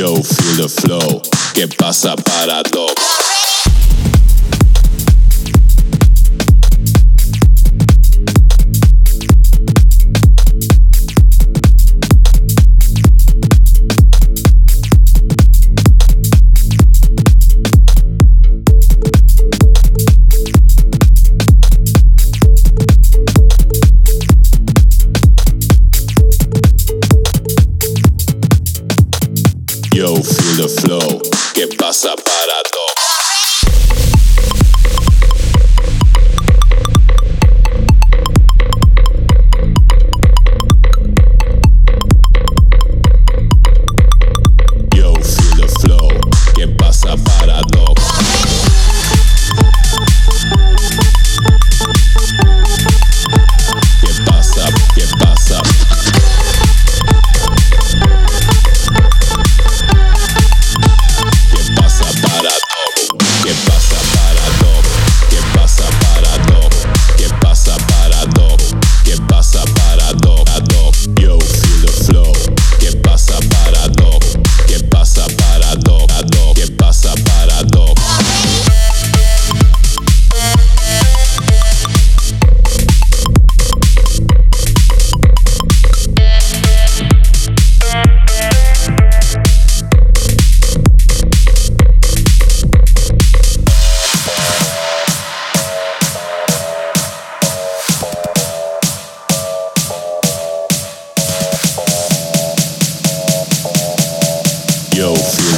Yo, feel the flow. ¿Qué pasa, paradox? What's up?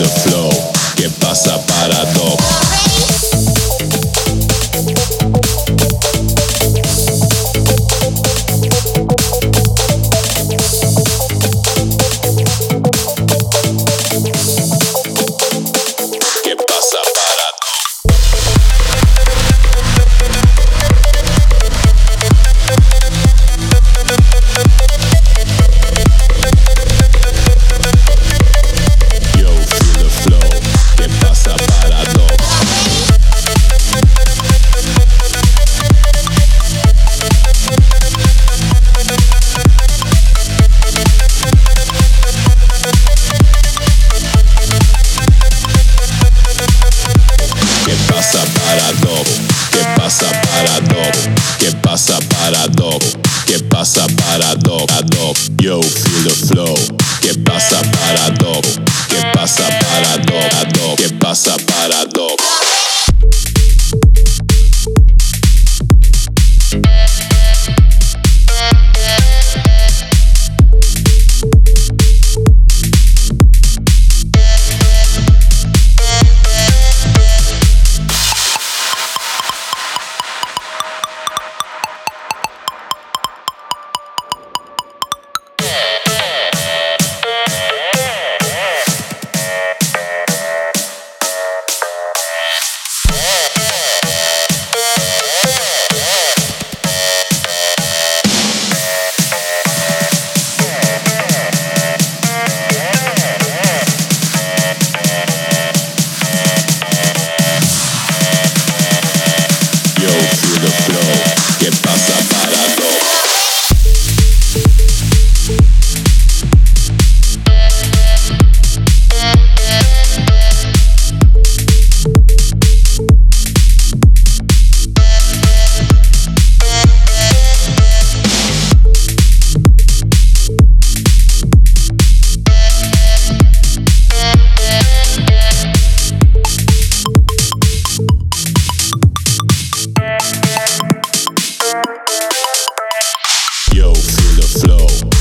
the ¿Qué pasa para todo? parado? ¿Qué pasa parado? ¿Qué pasa parado? Yo feel the flow. ¿Qué pasa parado? ¿Qué pasa parado? ¿Qué pasa parado? feel the flow.